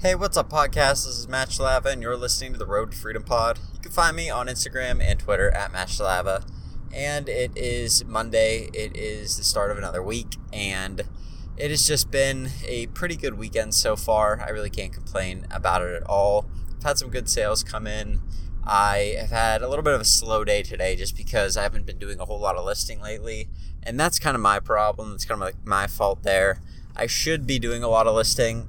Hey, what's up, podcast? This is Match Lava, and you're listening to the Road to Freedom Pod. You can find me on Instagram and Twitter at Match Lava. And it is Monday. It is the start of another week, and it has just been a pretty good weekend so far. I really can't complain about it at all. I've had some good sales come in. I have had a little bit of a slow day today just because I haven't been doing a whole lot of listing lately, and that's kind of my problem. It's kind of like my fault there. I should be doing a lot of listing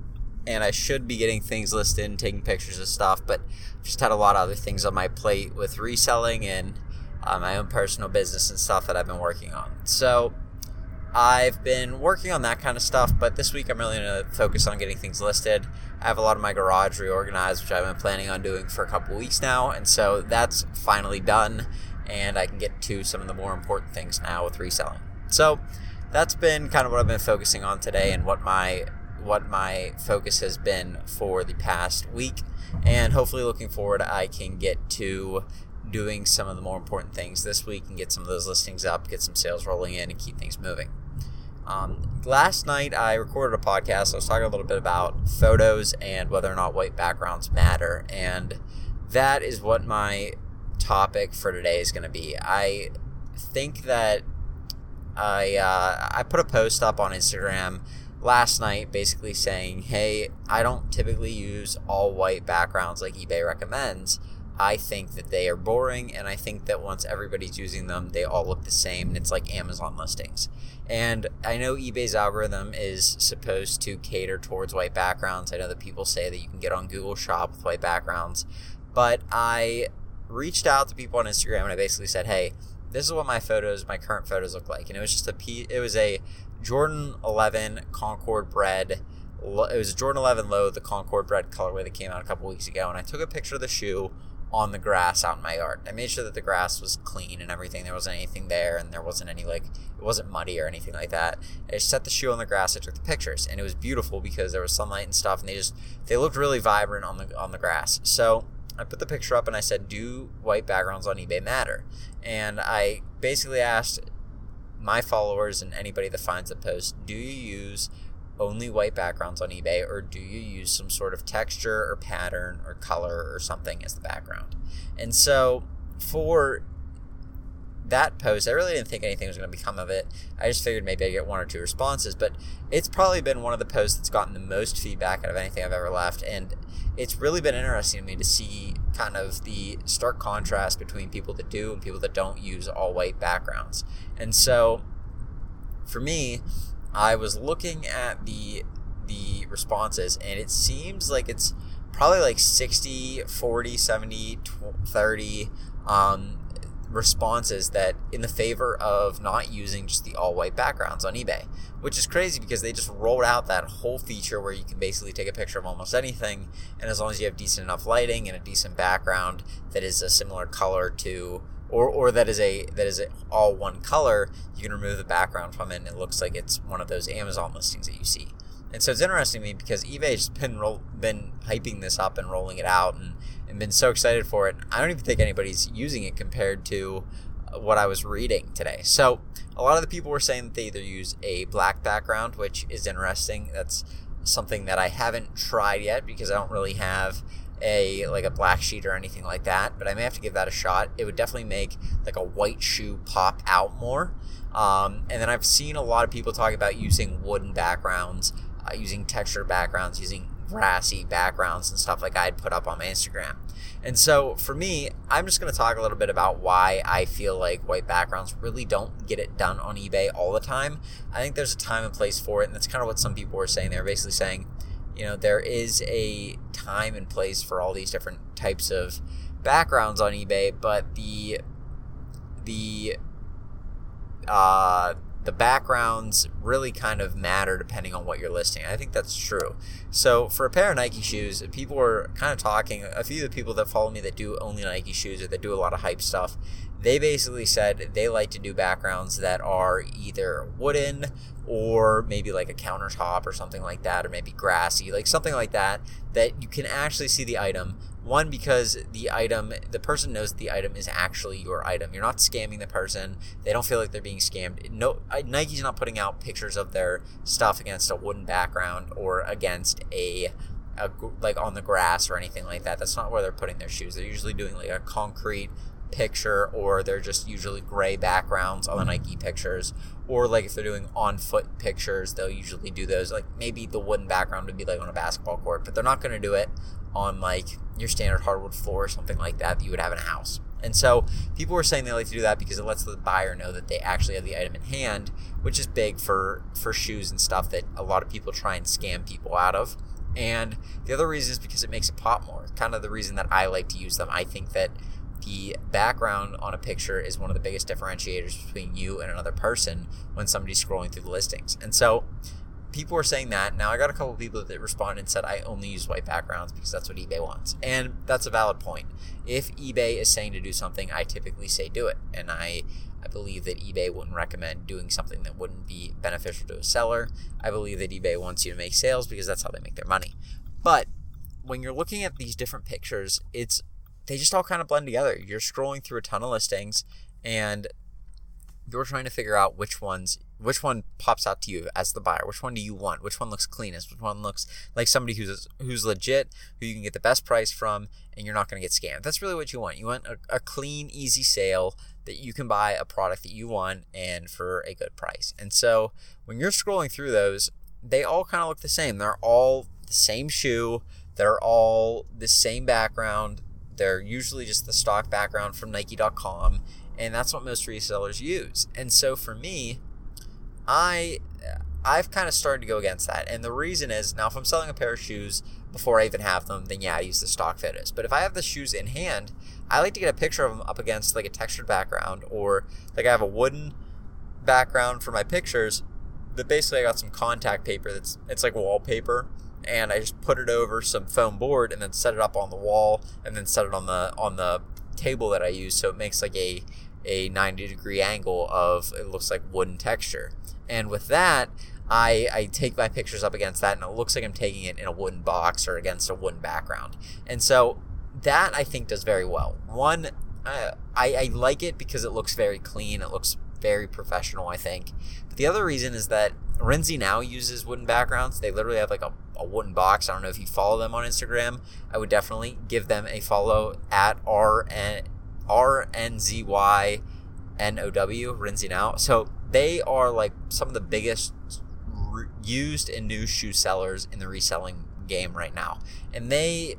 and I should be getting things listed and taking pictures of stuff, but I've just had a lot of other things on my plate with reselling and uh, my own personal business and stuff that I've been working on. So I've been working on that kind of stuff, but this week I'm really going to focus on getting things listed. I have a lot of my garage reorganized, which I've been planning on doing for a couple weeks now, and so that's finally done, and I can get to some of the more important things now with reselling. So that's been kind of what I've been focusing on today and what my what my focus has been for the past week. And hopefully, looking forward, I can get to doing some of the more important things this week and get some of those listings up, get some sales rolling in, and keep things moving. Um, last night, I recorded a podcast. I was talking a little bit about photos and whether or not white backgrounds matter. And that is what my topic for today is going to be. I think that I uh, I put a post up on Instagram last night basically saying, hey, I don't typically use all white backgrounds like eBay recommends. I think that they are boring, and I think that once everybody's using them, they all look the same, and it's like Amazon listings. And I know eBay's algorithm is supposed to cater towards white backgrounds. I know that people say that you can get on Google Shop with white backgrounds, but I reached out to people on Instagram and I basically said, hey, this is what my photos, my current photos look like. And it was just a P, it was a Jordan 11 Concord Bred. It was a Jordan 11 low, the Concord Bred colorway that came out a couple weeks ago, and I took a picture of the shoe on the grass out in my yard. I made sure that the grass was clean and everything. There wasn't anything there, and there wasn't any like it wasn't muddy or anything like that. I just set the shoe on the grass. I took the pictures, and it was beautiful because there was sunlight and stuff, and they just they looked really vibrant on the on the grass. So I put the picture up and I said, "Do white backgrounds on eBay matter?" And I basically asked my followers and anybody that finds the post, do you use only white backgrounds on eBay or do you use some sort of texture or pattern or color or something as the background? And so for that post, I really didn't think anything was going to become of it. I just figured maybe I'd get one or two responses, but it's probably been one of the posts that's gotten the most feedback out of anything I've ever left. And it's really been interesting to me to see kind of the stark contrast between people that do and people that don't use all white backgrounds. And so for me, I was looking at the the responses and it seems like it's probably like 60 40 70 30 um, responses that in the favor of not using just the all white backgrounds on eBay, which is crazy because they just rolled out that whole feature where you can basically take a picture of almost anything, and as long as you have decent enough lighting and a decent background that is a similar color to or, or that is a that is a, all one color, you can remove the background from it and it looks like it's one of those Amazon listings that you see. And so it's interesting to me because eBay's been roll, been hyping this up and rolling it out and, and been so excited for it. I don't even think anybody's using it compared to uh, what I was reading today. So a lot of the people were saying that they either use a black background, which is interesting. That's something that I haven't tried yet because I don't really have a like a black sheet or anything like that but i may have to give that a shot it would definitely make like a white shoe pop out more um, and then i've seen a lot of people talk about using wooden backgrounds uh, using texture backgrounds, using grassy backgrounds and stuff like I'd put up on my Instagram. And so for me, I'm just going to talk a little bit about why I feel like white backgrounds really don't get it done on eBay all the time. I think there's a time and place for it, and that's kind of what some people were saying. They were basically saying, you know, there is a time and place for all these different types of backgrounds on eBay, but the the uh, the backgrounds really kind of matter depending on what you're listing. I think that's true. So for a pair of Nike shoes, people were kind of talking. A few of the people that follow me that do only Nike shoes or that do a lot of hype stuff, they basically said they like to do backgrounds that are either wooden or maybe like a countertop or something like that, or maybe grassy, like something like that, that you can actually see the item one, because the item, the person knows the item is actually your item. You're not scamming the person. They don't feel like they're being scammed. No, Nike's not putting out pictures of their stuff against a wooden background or against a a, like on the grass or anything like that. That's not where they're putting their shoes. They're usually doing like a concrete picture or they're just usually gray backgrounds on the mm-hmm. Nike pictures or like if they're doing on foot pictures they'll usually do those like maybe the wooden background would be like on a basketball court but they're not going to do it on like your standard hardwood floor or something like that that you would have in a house. And so people were saying they like to do that because it lets the buyer know that they actually have the item in hand which is big for for shoes and stuff that a lot of people try and scam people out of. And the other reason is because it makes it pop more. Kind of the reason that i like to use them i think that the background on a picture is one of the biggest differentiators between you and another person when somebody's scrolling through the listings. And so people were saying that. Now I got a couple people that responded and said I only use white backgrounds because that's what eBay wants. And that's a valid point. If eBay is saying to do something, I typically say do it. And I I believe that eBay wouldn't recommend doing something that wouldn't be beneficial to a seller. I believe that eBay wants you to make sales because that's how they make their money. But when you're looking at these different pictures, it's they just all kind of blend together. You're scrolling through a ton of listings and you're trying to figure out which ones which one pops out to you as the buyer. Which one do you want? Which one looks cleanest? Which one looks like somebody who's who's legit who you can get the best price from and you're not going to get scammed. That's really what you want. You want a, a clean easy sale that you can buy a product that you want and for a good price. And so when you're scrolling through those they all kind of look the same. They're all the same shoe. They're all the same background they're usually just the stock background from Nike.com, and that's what most resellers use. And so for me, I I've kind of started to go against that. And the reason is now if I'm selling a pair of shoes before I even have them, then yeah, I use the stock photos. But if I have the shoes in hand, I like to get a picture of them up against like a textured background or like I have a wooden background for my pictures. But basically I got some contact paper that's it's like wallpaper and I just put it over some foam board and then set it up on the wall and then set it on the on the table that I use so it makes like a a 90 degree angle of it looks like wooden texture. And with that, I, I take my pictures up against that and it looks like I'm taking it in a wooden box or against a wooden background. And so that I think does very well. One, uh, I, I like it because it looks very clean. It looks very professional, I think. But the other reason is that Renzi now uses wooden backgrounds. They literally have like a, a wooden box. I don't know if you follow them on Instagram. I would definitely give them a follow at RN, RNZY Renzi now. So they are like some of the biggest used and new shoe sellers in the reselling game right now. And they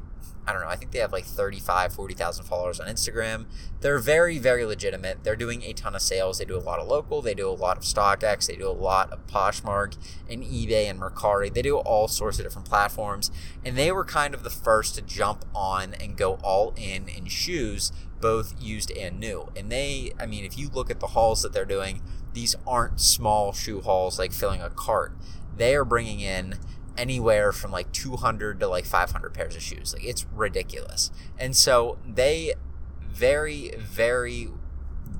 I don't know, I think they have like 35, 40,000 followers on Instagram. They're very, very legitimate. They're doing a ton of sales. They do a lot of local, they do a lot of StockX, they do a lot of Poshmark and eBay and Mercari. They do all sorts of different platforms. And they were kind of the first to jump on and go all in in shoes, both used and new. And they, I mean, if you look at the hauls that they're doing, these aren't small shoe hauls like filling a cart. They are bringing in anywhere from like 200 to like 500 pairs of shoes. Like it's ridiculous. And so they very, very,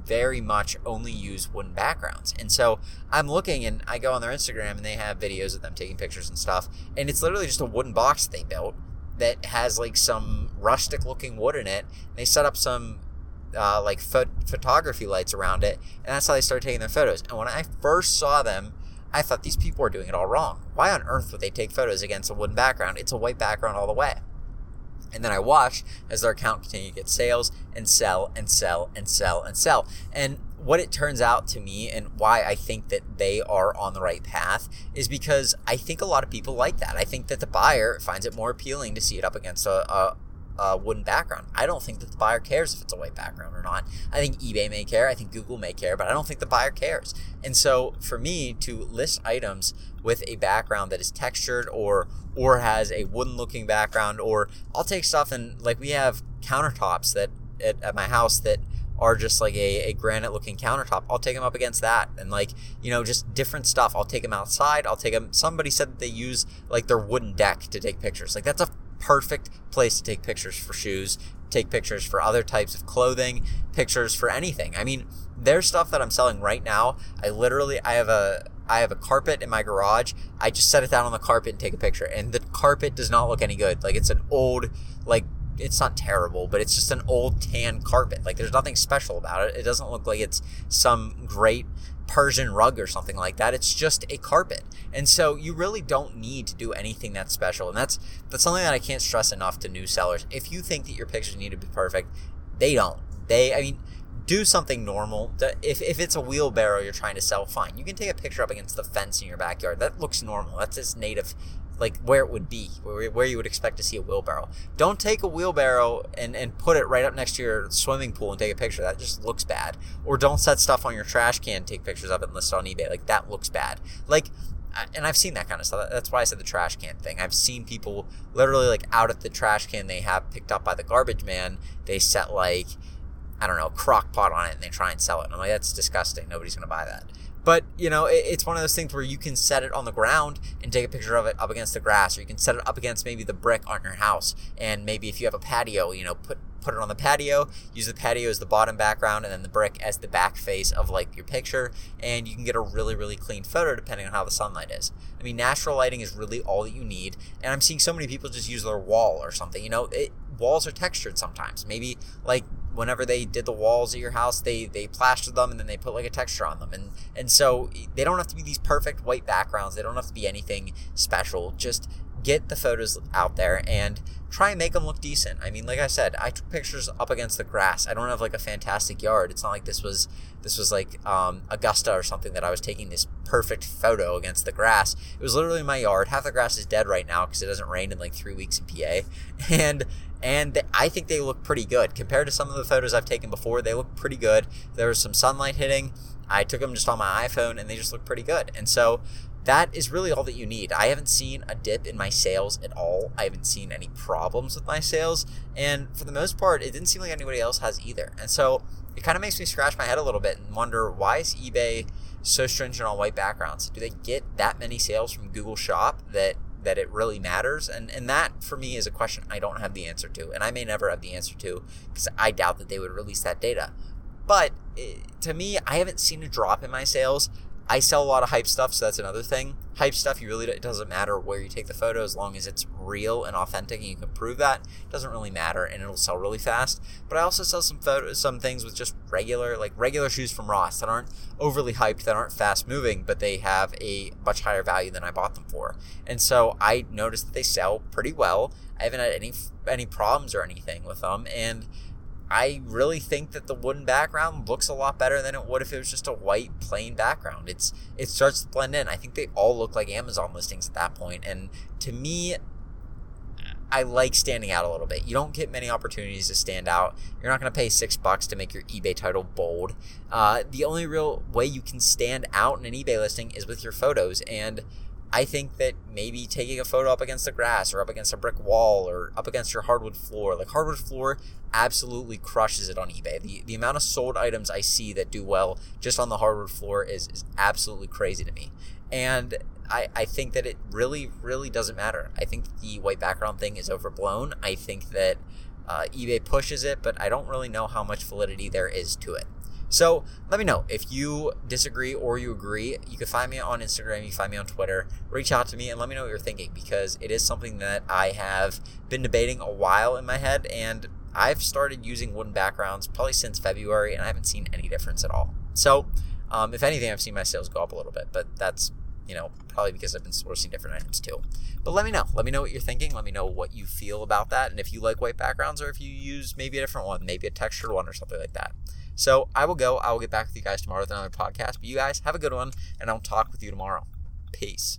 very much only use wooden backgrounds. And so I'm looking and I go on their Instagram and they have videos of them taking pictures and stuff. And it's literally just a wooden box they built that has like some rustic looking wood in it. They set up some uh, like photography lights around it, and that's how they started taking their photos. And when I first saw them I thought these people are doing it all wrong. Why on earth would they take photos against a wooden background? It's a white background all the way. And then I watch as their account continue to get sales and sell and sell and sell and sell. And what it turns out to me and why I think that they are on the right path is because I think a lot of people like that. I think that the buyer finds it more appealing to see it up against a, a uh, wooden background. I don't think that the buyer cares if it's a white background or not. I think eBay may care, I think Google may care, but I don't think the buyer cares. And so for me to list items with a background that is textured or or has a wooden looking background or I'll take stuff and like we have countertops that at, at my house that are just like a, a granite looking countertop i'll take them up against that and like you know just different stuff i'll take them outside i'll take them somebody said that they use like their wooden deck to take pictures like that's a perfect place to take pictures for shoes, take pictures for other types of clothing, pictures for anything. I mean, there's stuff that I'm selling right now. I literally I have a I have a carpet in my garage. I just set it down on the carpet and take a picture. And the carpet does not look any good. Like it's an old like it's not terrible, but it's just an old tan carpet. Like there's nothing special about it. It doesn't look like it's some great Persian rug or something like that. It's just a carpet. And so you really don't need to do anything that's special. And that's that's something that I can't stress enough to new sellers. If you think that your pictures need to be perfect, they don't. They I mean do something normal. If, if it's a wheelbarrow you're trying to sell, fine. You can take a picture up against the fence in your backyard. That looks normal. That's just native like where it would be, where, where you would expect to see a wheelbarrow. Don't take a wheelbarrow and, and put it right up next to your swimming pool and take a picture. That just looks bad. Or don't set stuff on your trash can, take pictures of it and list it on eBay. Like that looks bad. Like, and I've seen that kind of stuff. That's why I said the trash can thing. I've seen people literally like out at the trash can they have picked up by the garbage man. They set like I don't know crock pot on it and they try and sell it. And I'm like, that's disgusting. Nobody's gonna buy that. But you know, it, it's one of those things where you can set it on the ground and take a picture of it up against the grass, or you can set it up against maybe the brick on your house. And maybe if you have a patio, you know, put put it on the patio, use the patio as the bottom background, and then the brick as the back face of like your picture, and you can get a really really clean photo depending on how the sunlight is. I mean, natural lighting is really all that you need, and I'm seeing so many people just use their wall or something. You know, it, walls are textured sometimes. Maybe like whenever they did the walls of your house, they they plastered them and then they put like a texture on them, and and so they don't have to be these perfect white backgrounds. They don't have to be anything special. Just get the photos out there and try and make them look decent. I mean, like I said, I took pictures up against the grass. I don't have like a fantastic yard. It's not like this was this was like um, Augusta or something that I was taking this perfect photo against the grass. It was literally my yard. Half the grass is dead right now because it doesn't rain in like three weeks in PA, and and I think they look pretty good compared to some of the photos I've taken before. They look pretty good. There was some sunlight hitting. I took them just on my iPhone, and they just look pretty good. And so that is really all that you need. I haven't seen a dip in my sales at all. I haven't seen any problems with my sales. And for the most part, it didn't seem like anybody else has either. And so it kind of makes me scratch my head a little bit and wonder why is eBay so stringent on white backgrounds? Do they get that many sales from Google Shop that that it really matters? And and that for me is a question I don't have the answer to, and I may never have the answer to because I doubt that they would release that data. But eh, to me, I haven't seen a drop in my sales. I sell a lot of hype stuff, so that's another thing. Hype stuff, you really it doesn't matter where you take the photo as long as it's real and authentic, and you can prove that. It doesn't really matter, and it'll sell really fast. But I also sell some photos, some things with just regular, like regular shoes from Ross that aren't overly hyped, that aren't fast moving, but they have a much higher value than I bought them for. And so I noticed that they sell pretty well. I haven't had any any problems or anything with them, and I really think that the wooden background looks a lot better than it would if it was just a white plain background. It's it starts to blend in. I think they all look like Amazon listings at that point, and to me, I like standing out a little bit. You don't get many opportunities to stand out. You're not going to pay six bucks to make your eBay title bold. Uh, the only real way you can stand out in an eBay listing is with your photos, and I think that maybe taking a photo up against the grass or up against a brick wall or up against your hardwood floor, like hardwood floor absolutely crushes it on eBay. The, the amount of sold items I see that do well just on the hardwood floor is, is absolutely crazy to me. And I, I think that it really, really doesn't matter. I think the white background thing is overblown. I think that uh, eBay pushes it, but I don't really know how much validity there is to it. So let me know if you disagree or you agree. You can find me on Instagram, you can find me on Twitter. Reach out to me and let me know what you're thinking because it is something that I have been debating a while in my head and I've started using wooden backgrounds probably since February and I haven't seen any difference at all. So, um, if anything, I've seen my sales go up a little bit, but that's you know probably because I've been sourcing different items too. But let me know. Let me know what you're thinking. Let me know what you feel about that, and if you like white backgrounds or if you use maybe a different one, maybe a textured one or something like that. So I will go. I will get back with you guys tomorrow with another podcast. But you guys have a good one, and I'll talk with you tomorrow. Peace.